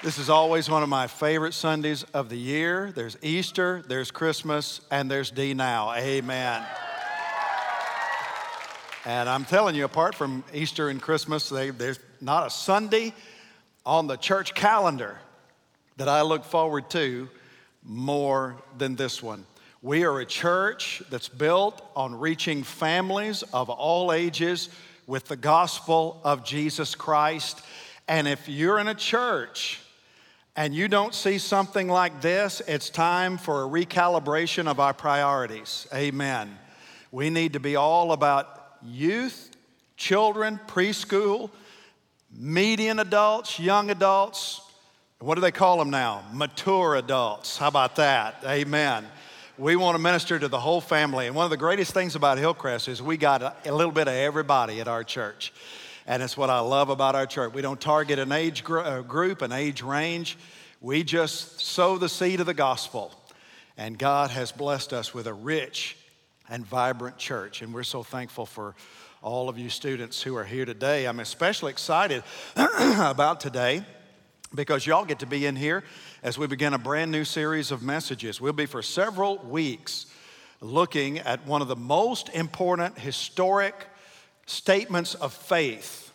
This is always one of my favorite Sundays of the year. There's Easter, there's Christmas, and there's D Now. Amen. And I'm telling you, apart from Easter and Christmas, they, there's not a Sunday on the church calendar that I look forward to more than this one. We are a church that's built on reaching families of all ages with the gospel of Jesus Christ. And if you're in a church and you don't see something like this, it's time for a recalibration of our priorities. Amen. We need to be all about youth, children, preschool, median adults, young adults. What do they call them now? Mature adults. How about that? Amen. We want to minister to the whole family. And one of the greatest things about Hillcrest is we got a, little bit of everybody at our church. And it's what I love about our church. We don't target an age gr- uh, group, an age range. We just sow the seed of the gospel. And God has blessed us with a rich and vibrant church. And we're so thankful for all of you students who are here today. I'm especially excited about today because y'all get to be in here as we begin a brand new series of messages. We'll be for several weeks looking at one of the most important historic statements of faith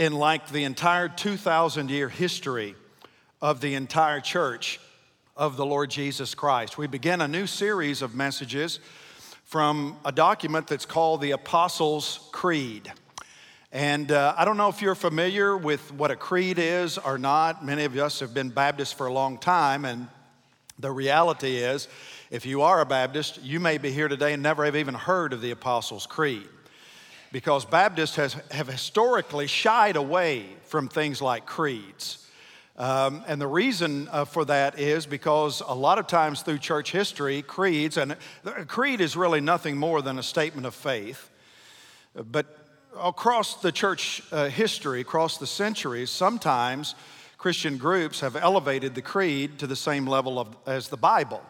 in like the entire 2,000 year history of the entire church of the Lord Jesus Christ. We begin a new series of messages from a document that's called the Apostles' Creed. And uh, I don't know if you're familiar with what a creed is or not. Many of us have been Baptists for a long time, and the reality is, if you are a Baptist, you may be here today and never have even heard of the Apostles' Creed because Baptists has, have historically shied away from things like creeds. Um, and the reason uh, for that is because a lot of times through church history, creeds, and a creed is really nothing more than a statement of faith. But across the church uh, history, across the centuries, sometimes Christian groups have elevated the creed to the same level of, as the Bible.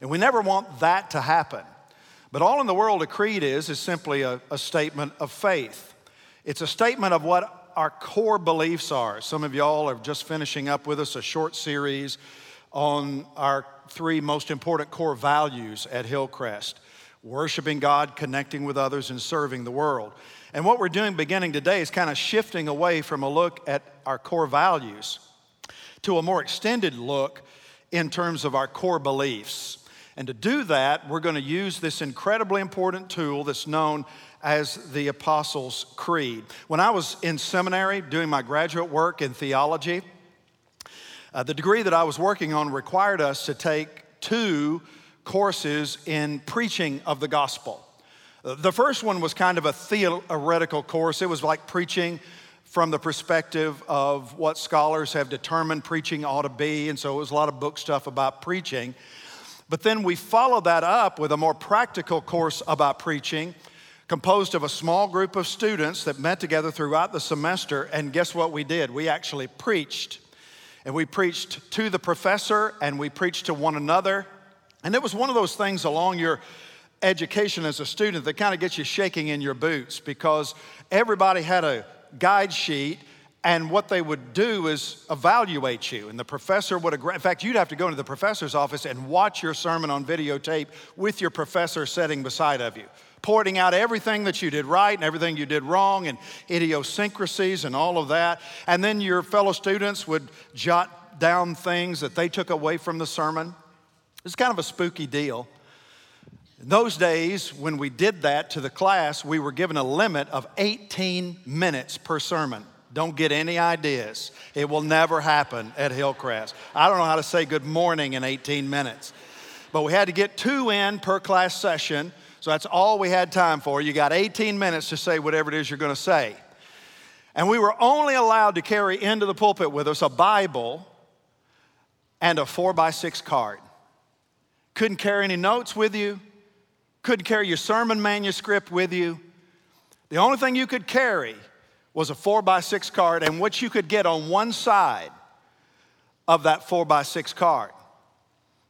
And we never want that to happen. But all in the world a creed is, is simply a, a statement of faith. It's a statement of what our core beliefs are. Some of y'all are just finishing up with us a short series on our three most important core values at Hillcrest worshiping God, connecting with others, and serving the world. And what we're doing beginning today is kind of shifting away from a look at our core values to a more extended look in terms of our core beliefs. And to do that, we're going to use this incredibly important tool that's known as the Apostles' Creed. When I was in seminary doing my graduate work in theology, uh, the degree that I was working on required us to take two courses in preaching of the gospel. Uh, the first one was kind of a theoretical course, it was like preaching from the perspective of what scholars have determined preaching ought to be, and so it was a lot of book stuff about preaching. But then we follow that up with a more practical course about preaching, composed of a small group of students that met together throughout the semester. And guess what we did? We actually preached. And we preached to the professor and we preached to one another. And it was one of those things along your education as a student that kind of gets you shaking in your boots because everybody had a guide sheet and what they would do is evaluate you. And the professor would, in fact, you'd have to go into the professor's office and watch your sermon on videotape with your professor sitting beside of you, pointing out everything that you did right and everything you did wrong and idiosyncrasies and all of that. And then your fellow students would jot down things that they took away from the sermon. It's kind of a spooky deal. In those days, when we did that to the class, we were given a limit of 18 minutes per sermon. Don't get any ideas. It will never happen at Hillcrest. I don't know how to say good morning in 18 minutes. But we had to get two in per class session, so that's all we had time for. You got 18 minutes to say whatever it is you're going to say. And we were only allowed to carry into the pulpit with us a Bible and a four by six card. Couldn't carry any notes with you, couldn't carry your sermon manuscript with you. The only thing you could carry was a four by six card and what you could get on one side of that four by six card.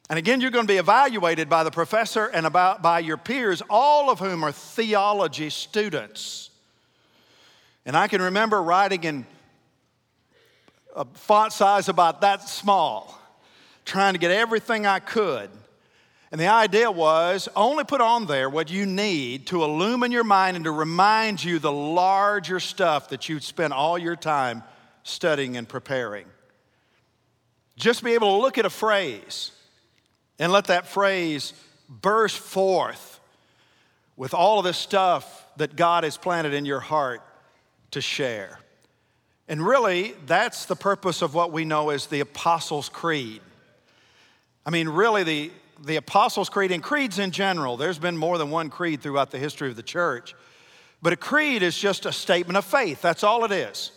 And again, you're going to be evaluated by the professor and about by your peers, all of whom are theology students. And I can remember writing in a font size about that small, trying to get everything I could. And the idea was only put on there what you need to illumine your mind and to remind you the larger stuff that you'd spent all your time studying and preparing. Just be able to look at a phrase and let that phrase burst forth with all of this stuff that God has planted in your heart to share. And really, that's the purpose of what we know as the Apostles' Creed. I mean, really, the, the Apostles' Creed and creeds in general, there's been more than one creed throughout the history of the church. But a creed is just a statement of faith. That's all it is.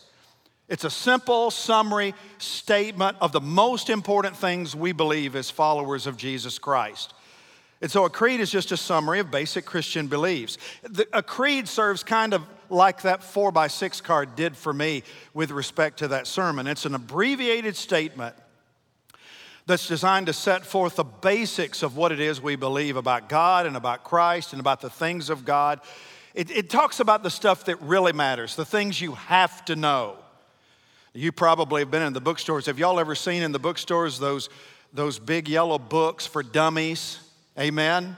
It's a simple summary statement of the most important things we believe as followers of Jesus Christ. And so a creed is just a summary of basic Christian beliefs. A creed serves kind of like that four by six card did for me with respect to that sermon. It's an abbreviated statement that's designed to set forth the basics of what it is we believe about God and about Christ and about the things of God. It, it, talks about the stuff that really matters, the things you have to know. You probably have been in the bookstores. Have y'all ever seen in the bookstores those, those big yellow books for dummies? Amen?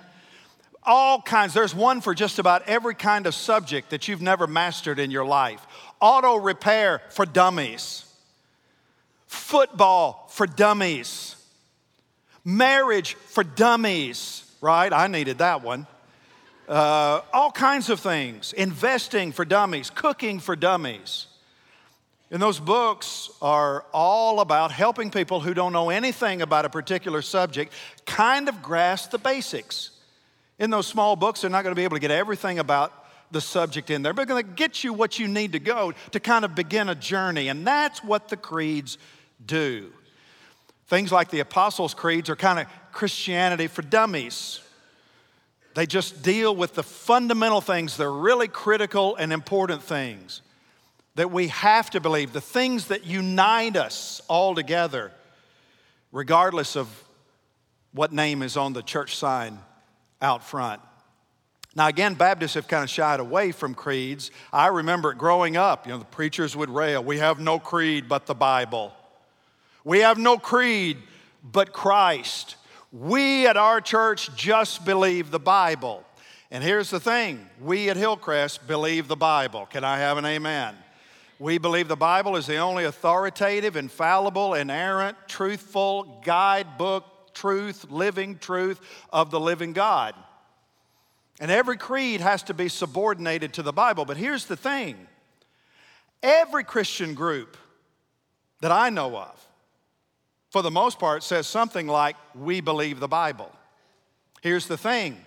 All kinds. There's one for just about every kind of subject that you've never mastered in your life. Auto repair for dummies, football for dummies marriage for dummies, right? I needed that one. Uh, all kinds of things, investing for dummies, cooking for dummies. And those books are all about helping people who don't know anything about a particular subject kind of grasp the basics. In those small books, they're not going to be able to get everything about the subject in there, but they're going to get you what you need to go to kind of begin a journey. And that's what the creeds do. Things like the Apostles' Creeds are kind of Christianity for dummies. They just deal with the fundamental things, the really critical and important things that we have to believe, the things that unite us all together, regardless of what name is on the church sign out front. Now, again, Baptists have kind of shied away from creeds. I remember growing up, you know, the preachers would rail, We have no creed but the Bible. We have no creed but Christ. We at our church just believe the Bible. And here's the thing we at Hillcrest believe the Bible. Can I have an amen? We believe the Bible is the only authoritative, infallible, inerrant, truthful guidebook, truth, living truth of the living God. And every creed has to be subordinated to the Bible. But here's the thing every Christian group that I know of for the most part, says something like, We believe the Bible. Here's the thing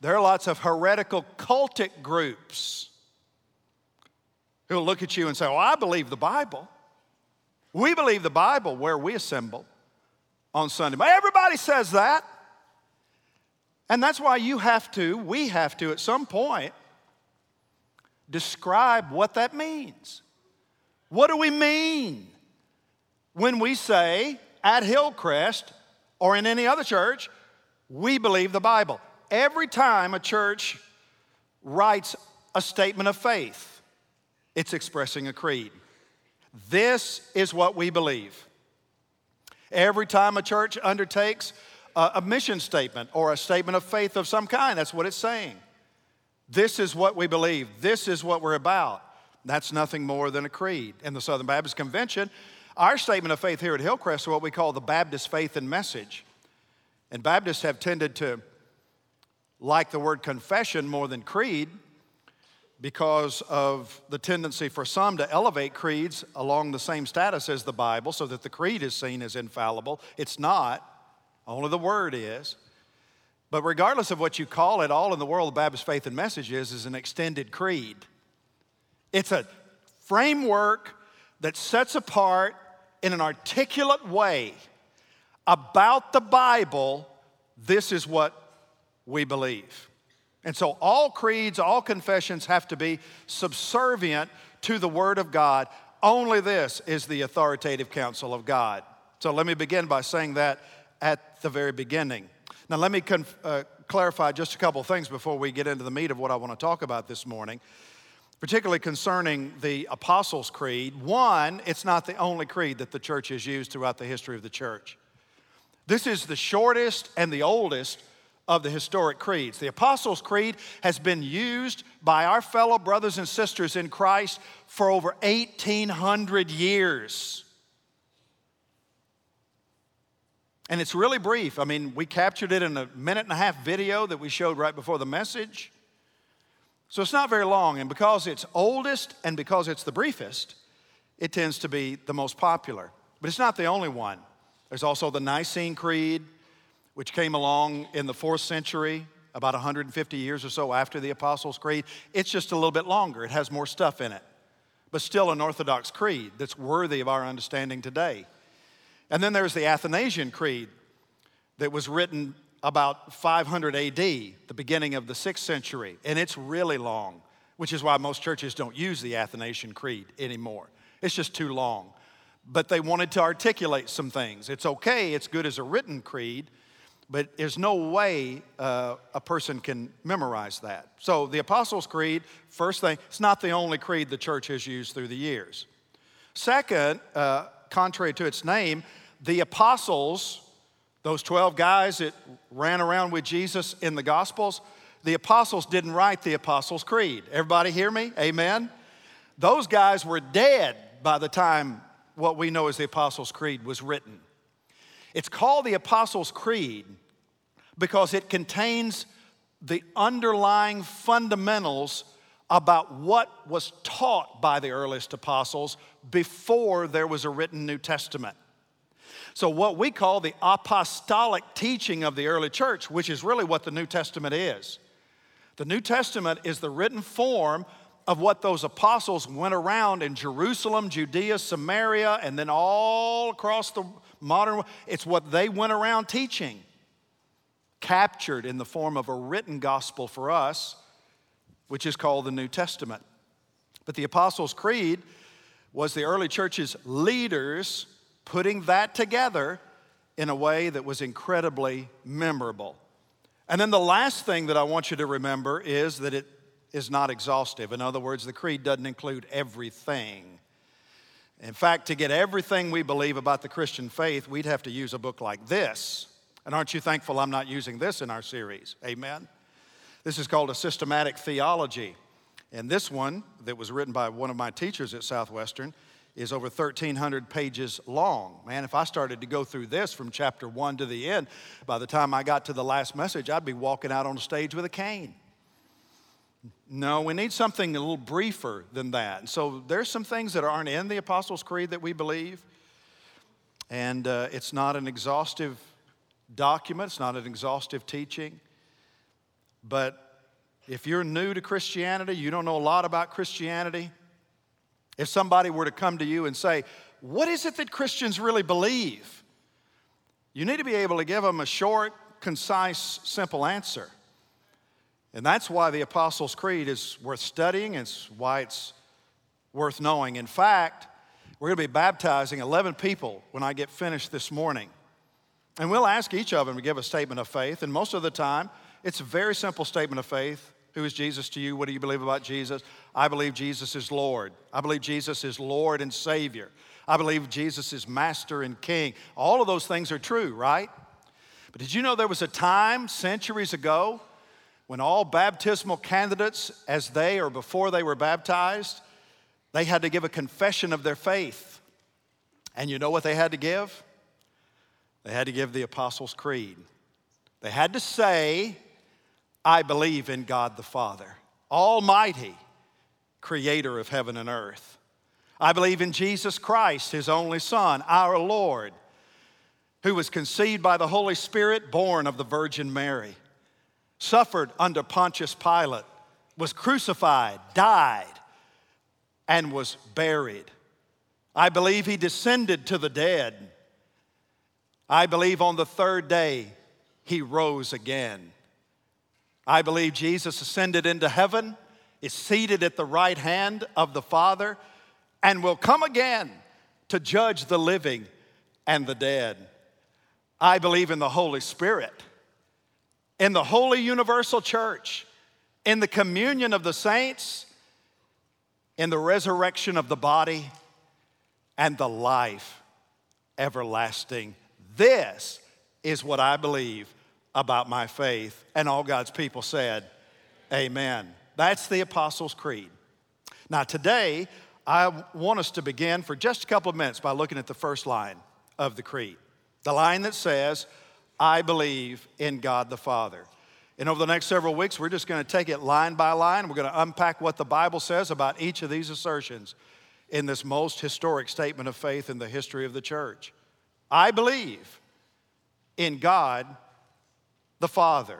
there are lots of heretical cultic groups who will look at you and say, Oh, I believe the Bible. We believe the Bible where we assemble on Sunday. But everybody says that. And that's why you have to, we have to, at some point, describe what that means. What do we mean when we say at Hillcrest or in any other church, we believe the Bible. Every time a church writes a statement of faith, it's expressing a creed. This is what we believe. Every time a church undertakes a, mission statement or a statement of faith of some kind, that's what it's saying. This is what we believe. This is what we're about. That's nothing more than a creed. In the Southern Baptist Convention, our statement of faith here at Hillcrest is what we call the Baptist faith and message. And Baptists have tended to like the word confession more than creed because of the tendency for some to elevate creeds along the same status as the Bible so that the creed is seen as infallible. It's not, only the word is. But regardless of what you call it, all in the world, the Baptist faith and message is, is an extended creed. It's a framework that sets apart in an articulate way about the Bible, this is what we believe. And so all creeds, all confessions have to be subservient to the Word of God. Only this is the authoritative counsel of God. So let me begin by saying that at the very beginning. Now, let me conf- uh, clarify just a couple things before we get into the meat of what I want to talk about this morning. Particularly concerning the Apostles' Creed. One, it's not the only creed that the church has used throughout the history of the church. This is the shortest and the oldest of the historic creeds. The Apostles' Creed has been used by our fellow brothers and sisters in Christ for over 1,800 years. And it's really brief. I mean, we captured it in a minute and a half video that we showed right before the message. So it's not very long, and because it's oldest and because it's the briefest, it tends to be the most popular. But it's not the only one. There's also the Nicene Creed, which came along in the fourth century, about 150 years or so after the Apostles' Creed. It's just a little bit longer, it has more stuff in it, but still an Orthodox creed that's worthy of our understanding today. And then there's the Athanasian Creed that was written about 500 AD, the beginning of the sixth century, and it's really long, which is why most churches don't use the Athanasian Creed anymore. It's just too long. But they wanted to articulate some things. It's okay, it's good as a written creed, but there's no way uh, a person can memorize that. So the Apostles' Creed, first thing, it's not the only creed the church has used through the years. Second, uh, contrary to its name, the apostles those 12 guys that ran around with Jesus in the Gospels, the apostles didn't write the Apostles' Creed. Everybody hear me? Amen? Those guys were dead by the time what we know as the Apostles' Creed was written. It's called the Apostles' Creed because it contains the underlying fundamentals about what was taught by the earliest apostles before there was a written New Testament. So, what we call the apostolic teaching of the early church, which is really what the New Testament is. The New Testament is the written form of what those apostles went around in Jerusalem, Judea, Samaria, and then all across the modern world. It's what they went around teaching, captured in the form of a written gospel for us, which is called the New Testament. But the Apostles' Creed was the early church's leaders putting that together in a way that was incredibly memorable. And then the last thing that I want you to remember is that it is not exhaustive. In other words, the creed doesn't include everything. In fact, to get everything we believe about the Christian faith, we'd have to use a book like this. And aren't you thankful I'm not using this in our series? Amen. This is called a systematic theology. And this one, that was written by one of my teachers at Southwestern, is over 1,300 pages long. Man, if I started to go through this from chapter one to the end, by the time I got to the last message, I'd be walking out on stage with a cane. No, we need something a little briefer than that. And so there's some things that aren't in the Apostles' Creed that we believe, and uh, it's not an exhaustive document, it's not an exhaustive teaching. But if you're new to Christianity, you don't know a lot about Christianity, if somebody were to come to you and say, What is it that Christians really believe? You need to be able to give them a short, concise, simple answer. And that's why the Apostles' Creed is worth studying, it's why it's worth knowing. In fact, we're going to be baptizing 11 people when I get finished this morning. And we'll ask each of them to give a statement of faith, and most of the time, it's a very simple statement of faith. Who is Jesus to you? What do you believe about Jesus? I believe Jesus is Lord. I believe Jesus is Lord and Savior. I believe Jesus is Master and King. All of those things are true, right? But did you know there was a time centuries ago when all baptismal candidates, as they or before they were baptized, they had to give a confession of their faith. And you know what they had to give? They had to give the Apostles' Creed. They had to say, I believe in God the Father, Almighty, creator of heaven and earth. I believe in Jesus Christ, his only Son, our Lord, who was conceived by the Holy Spirit, born of the Virgin Mary, suffered under Pontius Pilate, was crucified, died, and was buried. I believe he descended to the dead. I believe on the third day he rose again. I believe Jesus ascended into heaven, is seated at the right hand of the Father, and will come again to judge the living and the dead. I believe in the Holy Spirit, in the holy universal church, in the communion of the saints, in the resurrection of the body and the life everlasting. This is what I believe about my faith. And all God's people said, Amen. That's the Apostles' Creed. Now, today, I want us to begin for just a couple of minutes by looking at the first line of the Creed. The line that says, I believe in God the Father. And over the next several weeks, we're just going to take it line by line. We're going to unpack what the Bible says about each of these assertions in this most historic statement of faith in the history of the church. I believe in God the Father.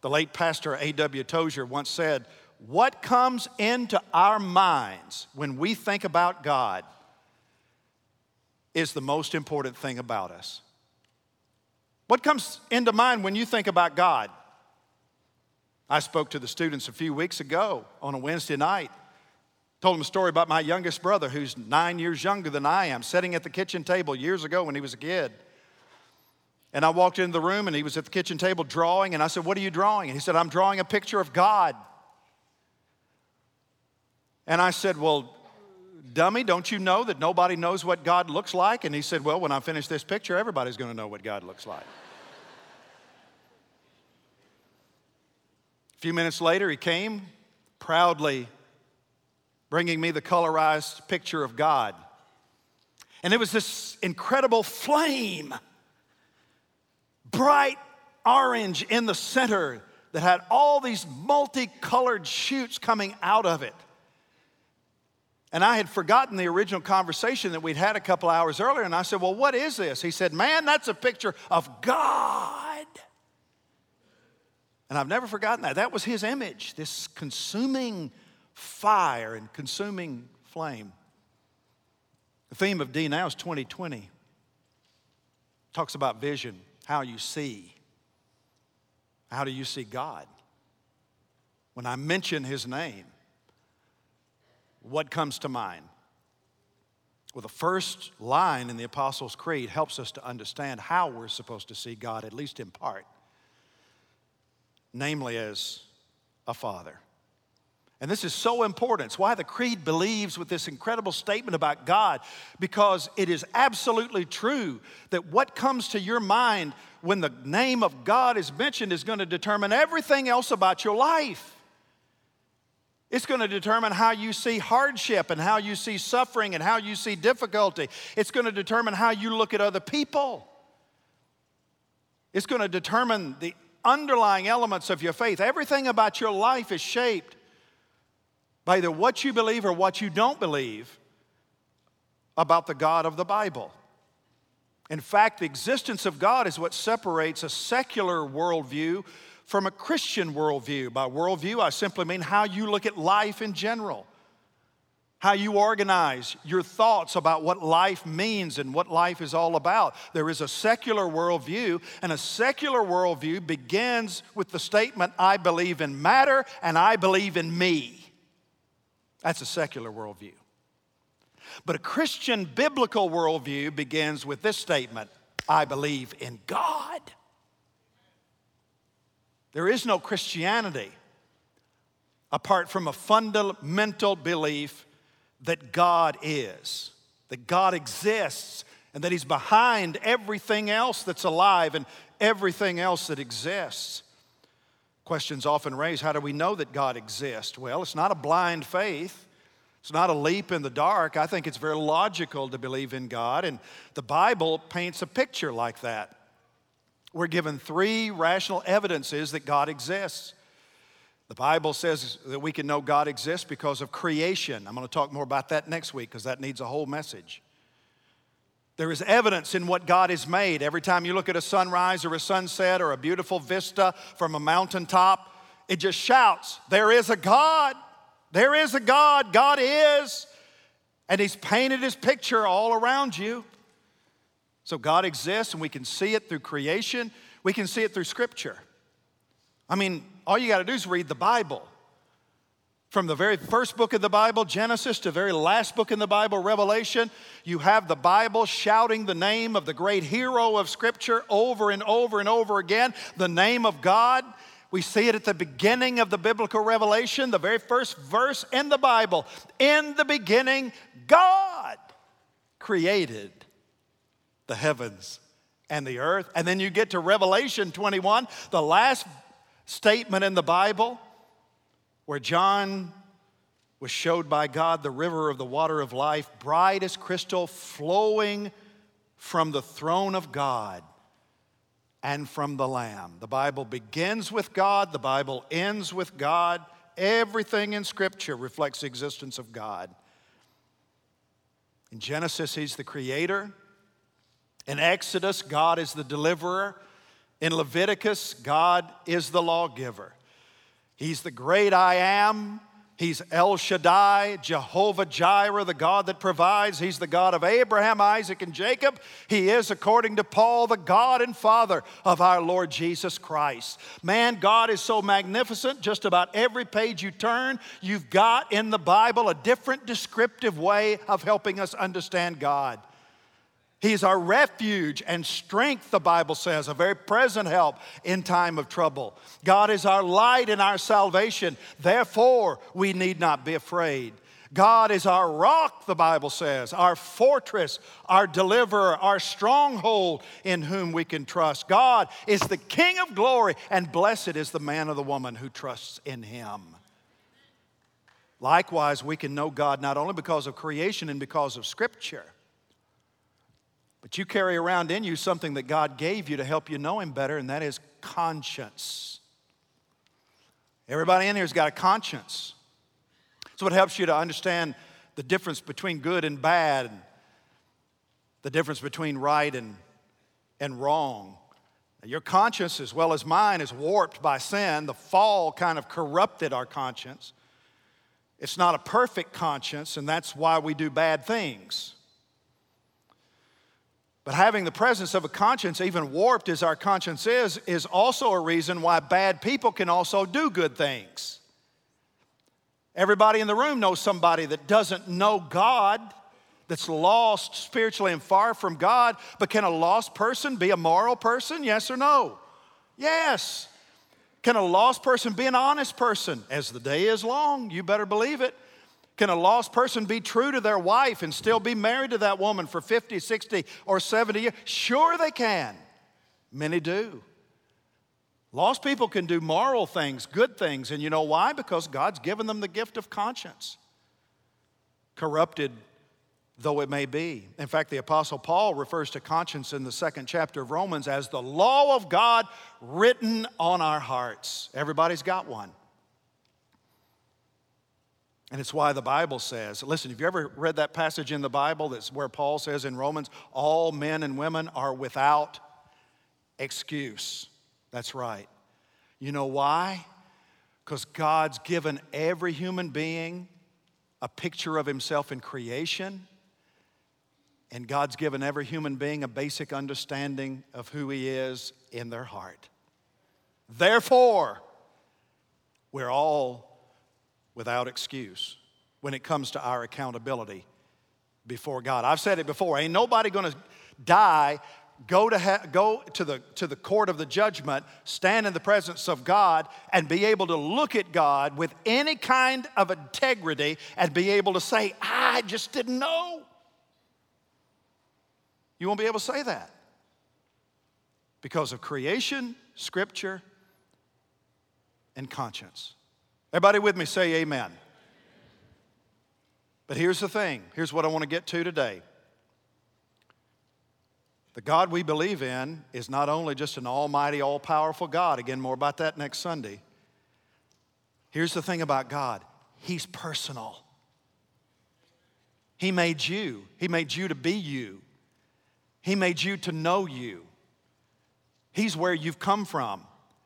The late pastor A.W. Tozer once said, What comes into our minds when we think about God is the most important thing about us. What comes into mind when you think about God? I spoke to the students a few weeks ago on a Wednesday night. Told them a story about my youngest brother, who's nine years younger than I am, sitting at the kitchen table years ago when he was a kid. And I walked into the room and he was at the kitchen table drawing, and I said, What are you drawing? And he said, I'm drawing a picture of God. And I said, Well, dummy, don't you know that nobody knows what God looks like? And he said, Well, when I finish this picture, everybody's going to know what God looks like. A few minutes later, he came proudly bringing me the colorized picture of God. And it was this incredible flame, bright orange in the center that had all these multicolored shoots coming out of it. And I had forgotten the original conversation that we'd had a couple hours earlier. And I said, Well, what is this? He said, Man, that's a picture of God. And I've never forgotten that. That was his image, this consuming fire and consuming flame. The theme of D now is 2020. Talks about vision, how you see. How do you see God? When I mention his name, what comes to mind? Well, the first line in the Apostles' Creed helps us to understand how we're supposed to see God, at least in part, namely as a father. And this is so important. It's why the Creed believes with this incredible statement about God, because it is absolutely true that what comes to your mind when the name of God is mentioned is going to determine everything else about your life. It's going to determine how you see hardship and how you see suffering and how you see difficulty. It's going to determine how you look at other people. It's going to determine the underlying elements of your faith. Everything about your life is shaped by either what you believe or what you don't believe about the God of the Bible. In fact, the existence of God is what separates a secular worldview from a Christian worldview. By worldview, I simply mean how you look at life in general, how you organize your thoughts about what life means and what life is all about. There is a secular worldview, and a secular worldview begins with the statement, I believe in matter and I believe in me. That's a secular worldview. But a Christian biblical worldview begins with this statement I believe in God. There is no Christianity apart from a fundamental belief that God is, that God exists, and that He's behind everything else that's alive and everything else that exists. Questions often raised how do we know that God exists? Well, it's not a blind faith. It's not a leap in the dark. I think it's very logical to believe in God, and the Bible paints a picture like that. We're given three rational evidences that God exists. The Bible says that we can know God exists because of creation. I'm going to talk more about that next week because that needs a whole message. There is evidence in what God has made. Every time you look at a sunrise or a sunset or a beautiful vista from a mountaintop, it just shouts, There is a God. There is a God. God is. And He's painted His picture all around you. So God exists and we can see it through creation, we can see it through Scripture. I mean, all you got to do is read the Bible. From the very first book of the Bible, Genesis, to the very last book in the Bible, Revelation, you have the Bible shouting the name of the great hero of Scripture over and over and over again, the name of God. We see it at the beginning of the biblical revelation, the very first verse in the Bible. In the beginning, God created the heavens and the earth. And then you get to Revelation 21, the last statement in the Bible, where John was showed by God the river of the water of life, bright as crystal, flowing from the throne of God and from the Lamb. The Bible begins with God, the Bible ends with God. Everything in Scripture reflects the existence of God. In Genesis, He's the creator. In Exodus, God is the deliverer. In Leviticus, God is the lawgiver. He's the great I am. He's El Shaddai, Jehovah Jireh, the God that provides. He's the God of Abraham, Isaac, and Jacob. He is, according to Paul, the God and Father of our Lord Jesus Christ. Man, God is so magnificent. Just about every page you turn, you've got in the Bible a different descriptive way of helping us understand God. He's our refuge and strength, the Bible says, a very present help in time of trouble. God is our light and our salvation. Therefore, we need not be afraid. God is our rock, the Bible says, our fortress, our deliverer, our stronghold in whom we can trust. God is the King of glory, and blessed is the man or the woman who trusts in him. Likewise, we can know God not only because of creation and because of Scripture, but you carry around in you something that God gave you to help you know Him better, and that is conscience. Everybody in here's got a conscience. So it helps you to understand the difference between good and bad, and the difference between right and, and wrong. Your conscience, as well as mine, is warped by sin. The fall kind of corrupted our conscience. It's not a perfect conscience, and that's why we do bad things. But having the presence of a conscience, even warped as our conscience is, is also a reason why bad people can also do good things. Everybody in the room knows somebody that doesn't know God, that's lost spiritually and far from God. But can a lost person be a moral person? Yes or no? Yes. Can a lost person be an honest person? As the day is long, you better believe it. Can a lost person be true to their wife and still be married to that woman for 50, 60, or 70 years? Sure, they can. Many do. Lost people can do moral things, good things, and you know why? Because God's given them the gift of conscience. Corrupted though it may be. In fact, the Apostle Paul refers to conscience in the second chapter of Romans as the law of God written on our hearts. Everybody's got one. And it's why the Bible says, listen, have you ever read that passage in the Bible that's where Paul says in Romans, all men and women are without excuse? That's right. You know why? Because God's given every human being a picture of himself in creation, and God's given every human being a basic understanding of who he is in their heart. Therefore, we're all without excuse when it comes to our accountability before God. I've said it before ain't nobody gonna die, go to, ha- go to, the, to the court of the judgment, stand in the presence of God, and be able to look at God with any kind of integrity and be able to say, I just didn't know. You won't be able to say that because of creation, scripture, and conscience. Everybody with me say amen. But here's the thing here's what I want to get to today. The God we believe in is not only just an almighty, all powerful God. Again, more about that next Sunday. Here's the thing about God He's personal. He made you, He made you to be you, He made you to know you. He's where you've come from.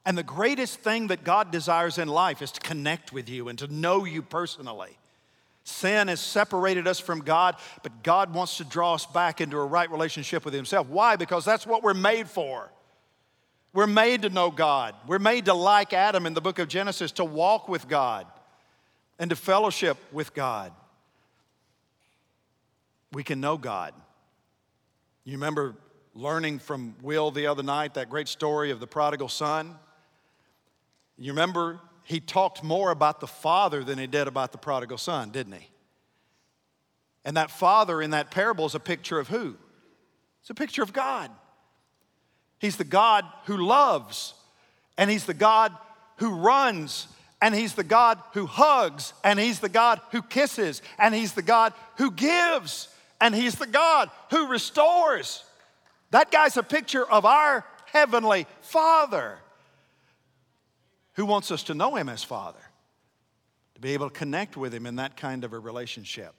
And the greatest thing that God desires in life is to connect with you and to know you personally. Sin has separated us from God, but God wants to draw us back into a right relationship with Himself. Why? Because that's what we're made for. We're made to know God. We're made to, like Adam in the book of Genesis, to walk with God and to fellowship with God. We can know God. You remember learning from Will the other night that great story of the prodigal son? You remember, he talked more about the father than he did about the prodigal son, didn't he? And that father in that parable is a picture of who? It's a picture of God. He's the God who loves, and He's the God who runs, and He's the God who hugs, and He's the God who kisses, and He's the God who gives, and He's the God who restores. That guy's a picture of our Heavenly Father who wants us to know Him as Father, to be able to connect with Him in that kind of a relationship.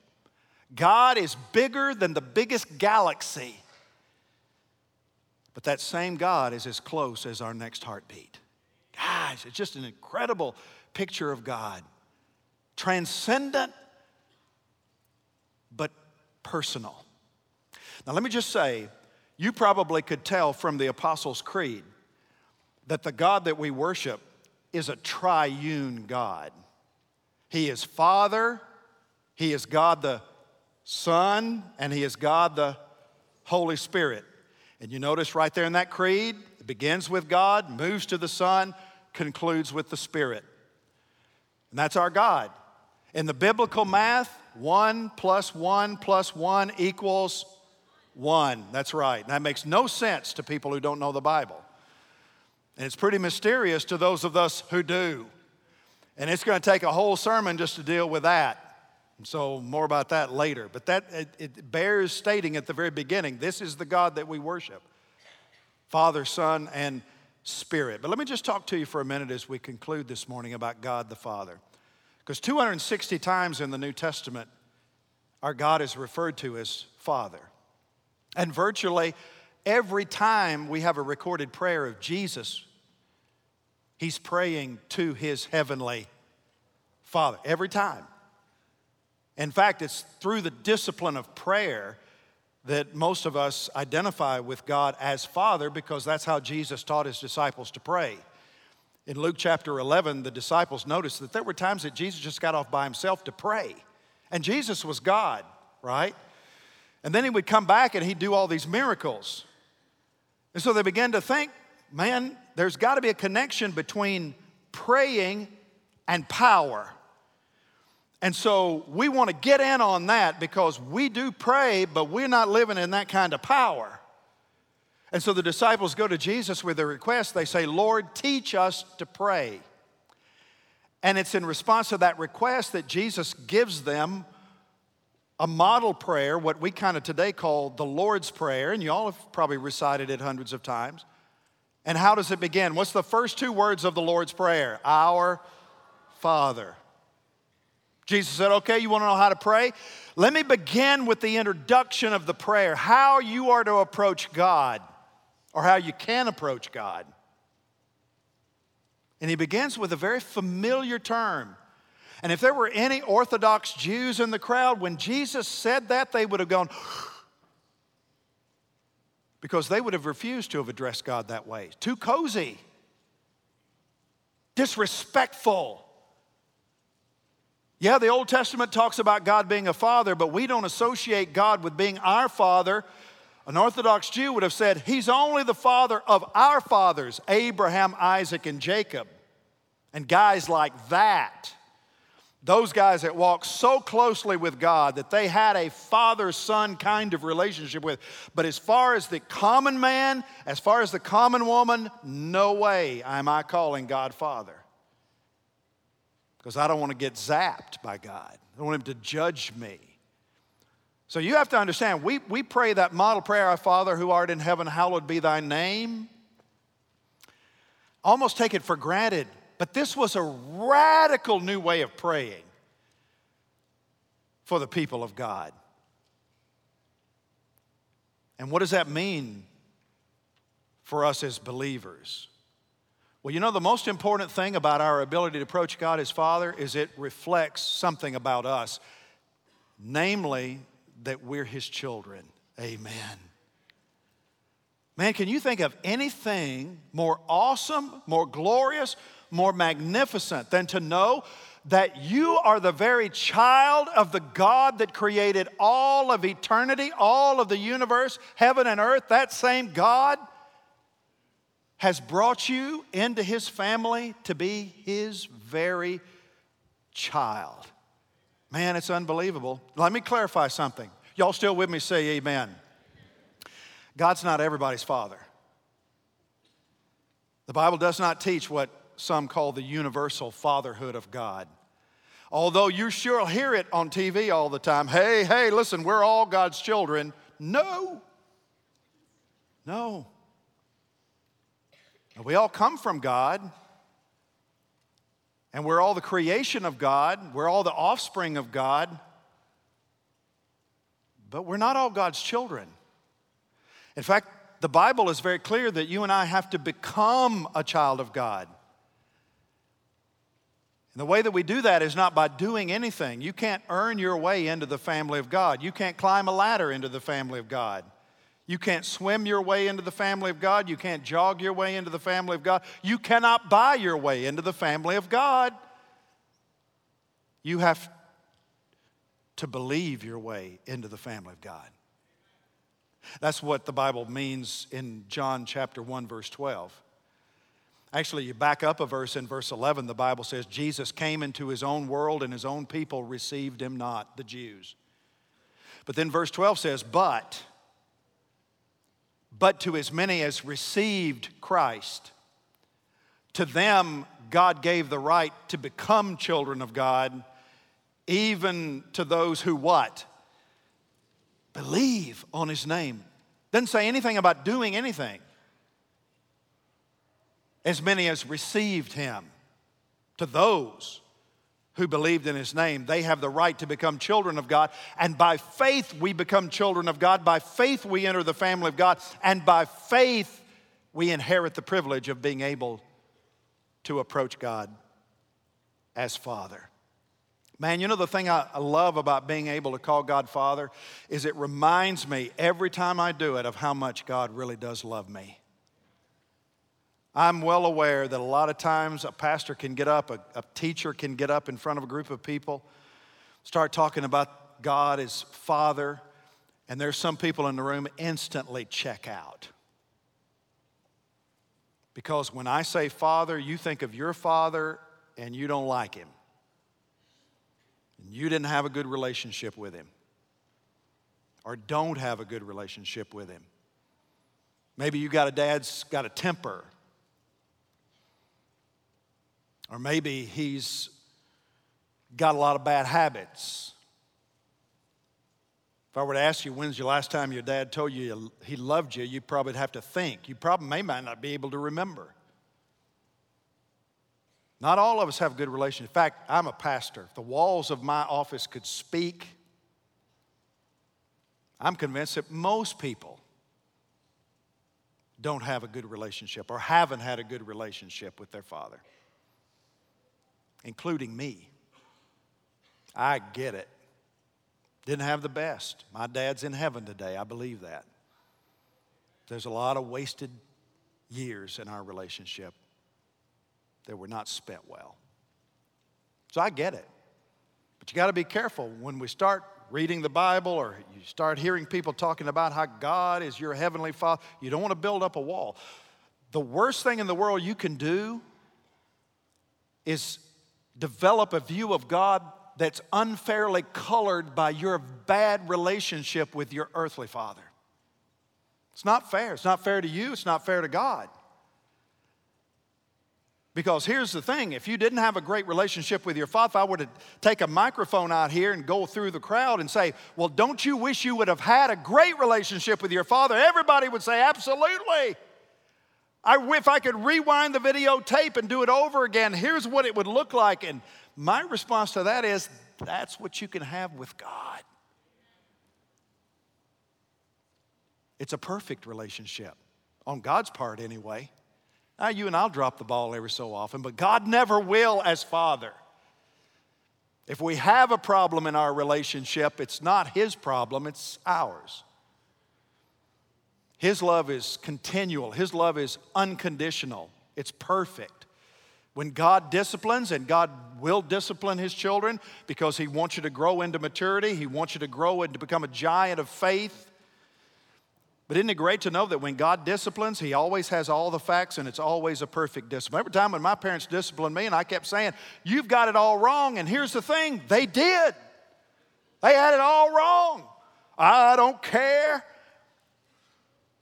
God is bigger than the biggest galaxy, but that same God is as close as our next heartbeat. Guys, it's just an incredible picture of God. Transcendent, but personal. Now, let me just say, you probably could tell from the Apostles' Creed that the God that we worship is a triune God. He is Father, He is God the Son, and He is God the Holy Spirit. And you notice right there in that creed, it begins with God, moves to the Son, concludes with the Spirit. And that's our God. In the biblical math, one plus one plus one equals one. That's right. And that makes no sense to people who don't know the Bible. And it's pretty mysterious to those of us who do. And it's going to take a whole sermon just to deal with that. So, more about that later. But that it, it bears stating at the very beginning this is the God that we worship Father, Son, and Spirit. But let me just talk to you for a minute as we conclude this morning about God the Father. Because 260 times in the New Testament, our God is referred to as Father. And virtually every time we have a recorded prayer of Jesus, he's praying to his heavenly Father. Every time. In fact, it's through the discipline of prayer that most of us identify with God as Father because that's how Jesus taught his disciples to pray. In Luke chapter 11, the disciples noticed that there were times that Jesus just got off by himself to pray. And Jesus was God, right? And then he would come back and he'd do all these miracles. And so they began to think, man, there's got to be a connection between praying and power. And so we want to get in on that because we do pray, but we're not living in that kind of power. And so the disciples go to Jesus with a request. They say, Lord, teach us to pray. And it's in response to that request that Jesus gives them a model prayer, what we kind of today call the Lord's Prayer. And you all have probably recited it hundreds of times. And how does it begin? What's the first two words of the Lord's Prayer? Our Father. Jesus said, Okay, you want to know how to pray? Let me begin with the introduction of the prayer, how you are to approach God, or how you can approach God. And he begins with a very familiar term. And if there were any Orthodox Jews in the crowd, when Jesus said that, they would have gone, because they would have refused to have addressed God that way. Too cozy, disrespectful. Yeah, the Old Testament talks about God being a father, but we don't associate God with being our father. An Orthodox Jew would have said, He's only the father of our fathers, Abraham, Isaac, and Jacob. And guys like that, those guys that walked so closely with God that they had a father son kind of relationship with. But as far as the common man, as far as the common woman, no way am I calling God Father because I don't want to get zapped by God. I don't want Him to judge me. So you have to understand, we, we pray that model prayer, Our Father who art in heaven, hallowed be thy name. Almost take it for granted, but this was a radical new way of praying for the people of God. And what does that mean for us as believers? Well, you know, the most important thing about our ability to approach God as Father is it reflects something about us, namely that we're His children. Amen. Man, can you think of anything more awesome, more glorious, more magnificent than to know that you are the very child of the God that created all of eternity, all of the universe, heaven and earth, that same God? has brought you into his family to be his very child. Man, it's unbelievable. Let me clarify something. Y'all still with me? Say amen. God's not everybody's father. The Bible does not teach what some call the universal fatherhood of God. Although you sure hear it on TV all the time hey, hey, listen, we're all God's children. No. No. We all come from God, and we're all the creation of God, we're all the offspring of God, but we're not all God's children. In fact, the Bible is very clear that you and I have to become a child of God. And the way that we do that is not by doing anything. You can't earn your way into the family of God. You can't climb a ladder into the family of God. You can't swim your way into the family of God. You can't jog your way into the family of God. You cannot buy your way into the family of God. You have to believe your way into the family of God. That's what the Bible means in John chapter 1 verse 12. Actually, you back up a verse in verse 11, the Bible says Jesus came into his own world and his own people received him not, the Jews. But then verse 12 says, "But but to as many as received Christ, to them God gave the right to become children of God, even to those who what? Believe on his name. Doesn't say anything about doing anything. As many as received him, to those who believed in his name, they have the right to become children of God. And by faith, we become children of God. By faith, we enter the family of God. And by faith, we inherit the privilege of being able to approach God as Father. Man, you know the thing I love about being able to call God Father is it reminds me every time I do it of how much God really does love me. I'm well aware that a lot of times a pastor can get up, a, a, teacher can get up in front of a group of people, start talking about God as Father, and there's some people in the room instantly check out. Because when I say Father, you think of your father and you don't like him. And you didn't have a good relationship with him, or don't have a good relationship with him. Maybe you got a dad's got a temper or maybe he's got a lot of bad habits. If I were to ask you, when's the last time your dad told you he loved you, you probably have to think. You probably may not be able to remember. Not all of us have good relationship. In fact, I'm a pastor. If the walls of my office could speak, I'm convinced that most people don't have a good relationship or haven't had a good relationship with their father including me. I get it. Didn't have the best. My dad's in heaven today. I believe that. There's a lot of wasted years in our relationship that were not spent well. So I get it. But you got to be careful when we start reading the Bible or you start hearing people talking about how God is your heavenly Father. You don't want to build up a wall. The worst thing in the world you can do is develop a view of God that's unfairly colored by your bad relationship with your earthly father. It's not fair. It's not fair to you, it's not fair to God. Because here's the thing if you didn't have a great relationship with your father, if I were to take a microphone out here and go through the crowd and say, Well, don't you wish you would have had a great relationship with your father? Everybody would say, Absolutely. I, if I could rewind the videotape and do it over again, here's what it would look like. And my response to that is that's what you can have with God. It's a perfect relationship, on God's part anyway. Now, you and I'll drop the ball every so often, but God never will as Father. If we have a problem in our relationship, it's not His problem, it's ours. His love is continual, His love is unconditional, it's perfect. When God disciplines, and God will discipline His children because He wants you to grow into maturity, He wants you to grow and to become a giant of faith. But isn't it great to know that when God disciplines, He always has all the facts and it's always a perfect discipline? Every time when my parents disciplined me and I kept saying, You've got it all wrong, and here's the thing, they did. They had it all wrong. I don't care.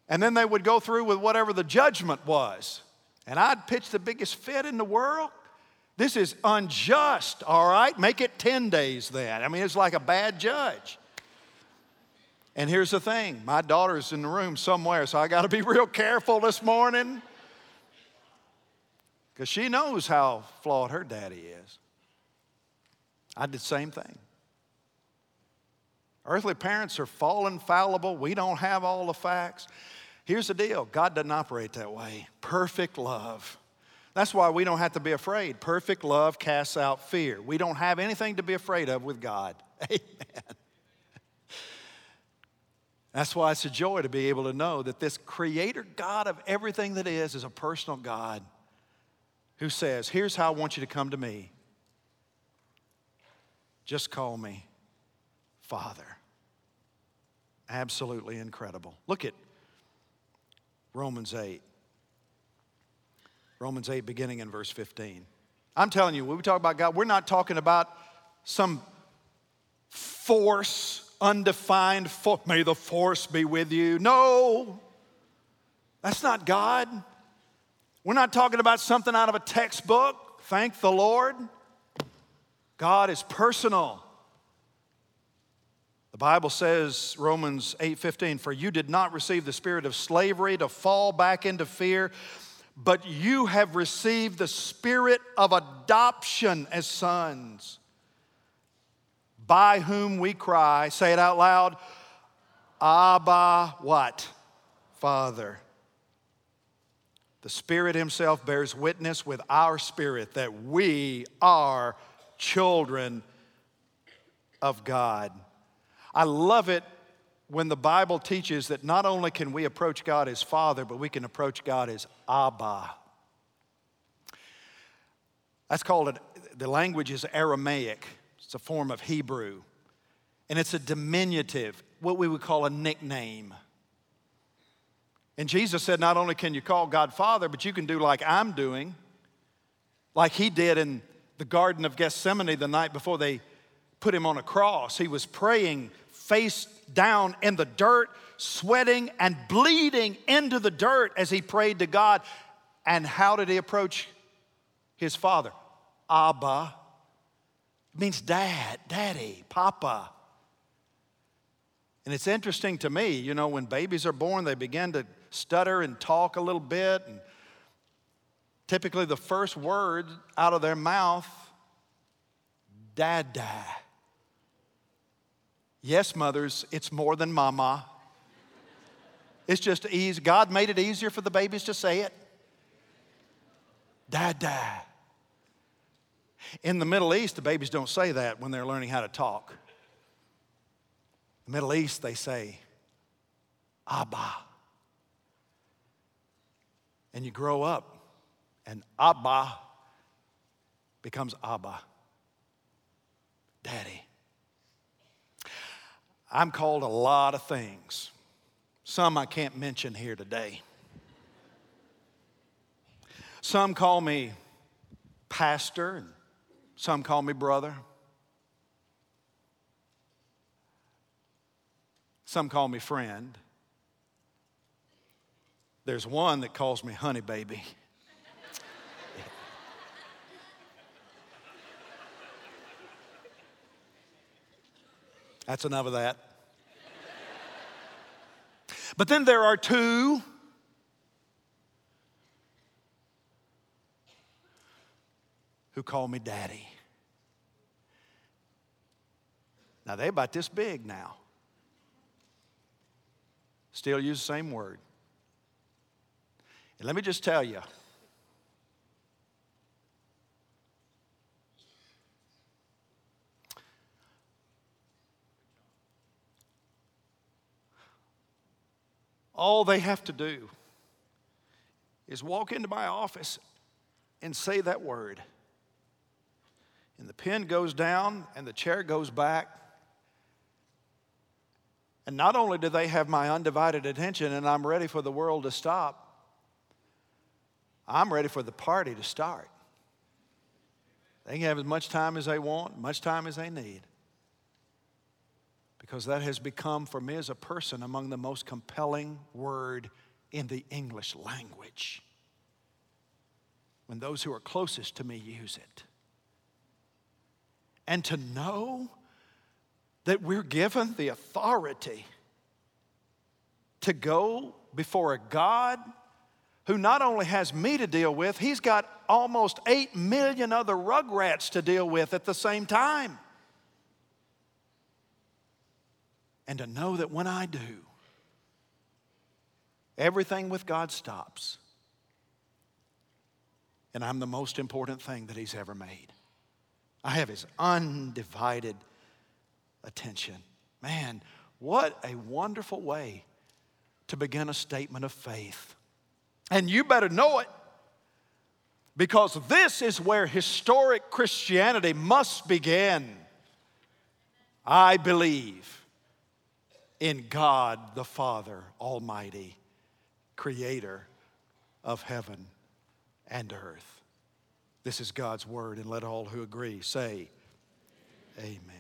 And then they would go through with whatever the judgment was. And I'd pitch the biggest fit in the world. This is unjust, all right? Make it 10 days then. I mean, it's like a bad judge. And here's the thing my daughter's in the room somewhere, so I got to be real careful this morning because she knows how flawed her daddy is. I did the same thing. Earthly parents are fallen, fallible. We don't have all the facts. Here's the deal God doesn't operate that way. Perfect love. That's why we don't have to be afraid. Perfect love casts out fear. We don't have anything to be afraid of with God. Amen. That's why it's a joy to be able to know that this creator God of everything that is is a personal God who says, Here's how I want you to come to me. Just call me Father. Absolutely incredible. Look at Romans 8. Romans 8, beginning in verse 15. I'm telling you, when we talk about God, we're not talking about some force undefined force. May the force be with you. No, that's not God. We're not talking about something out of a textbook. Thank the Lord. God is personal. The Bible says, Romans 8:15, for you did not receive the spirit of slavery to fall back into fear, but you have received the spirit of adoption as sons by whom we cry, say it out loud, Abba, what? Father. The Spirit Himself bears witness with our spirit that we are children of God. I love it when the Bible teaches that not only can we approach God as Father, but we can approach God as Abba. That's called it, the language is Aramaic. It's a form of Hebrew. And it's a diminutive, what we would call a nickname. And Jesus said, not only can you call God Father, but you can do like I'm doing, like he did in the Garden of Gethsemane the night before they put him on a cross. He was praying face down in the dirt, sweating and bleeding into the dirt as he prayed to God. And how did he approach his father? Abba, it means dad, daddy, papa. And it's interesting to me, you know, when babies are born, they begin to stutter and talk a little bit. And typically, the first word out of their mouth, dada. Yes, mothers, it's more than mama. It's just easy. God made it easier for the babies to say it. Dada. In the Middle East, the babies don't say that when they're learning how to talk. The Middle East, they say, Abba. And you grow up, and Abba becomes Abba, Daddy. I'm called a lot of things. Some I can't mention here today. Some call me pastor, and some call me brother. Some call me friend. There's one that calls me honey baby. That's enough of that. But then there are two who call me daddy. Now they're about this big now. Still use the same word. And let me just tell you all they have to do is walk into my office and say that word and the pen goes down and the chair goes back. And not only do they have my undivided attention and I'm ready for the world to stop, I'm ready for the party to start. They can have as much time as they want, much time as they need. Because that has become, for me as a person, among the most compelling word in the English language. When those who are closest to me use it. And to know that we're given the authority to go before a God who not only has me to deal with, he's got almost 8 million other rugrats to deal with at the same time. And to know that when I do, everything with God stops. And I'm the most important thing that he's ever made. I have his undivided attention. Man, what a wonderful way to begin a statement of faith. And you better know it because this is where historic Christianity must begin. I believe in God the Father Almighty, creator of heaven and earth. This is God's word, and let all who agree say, Amen.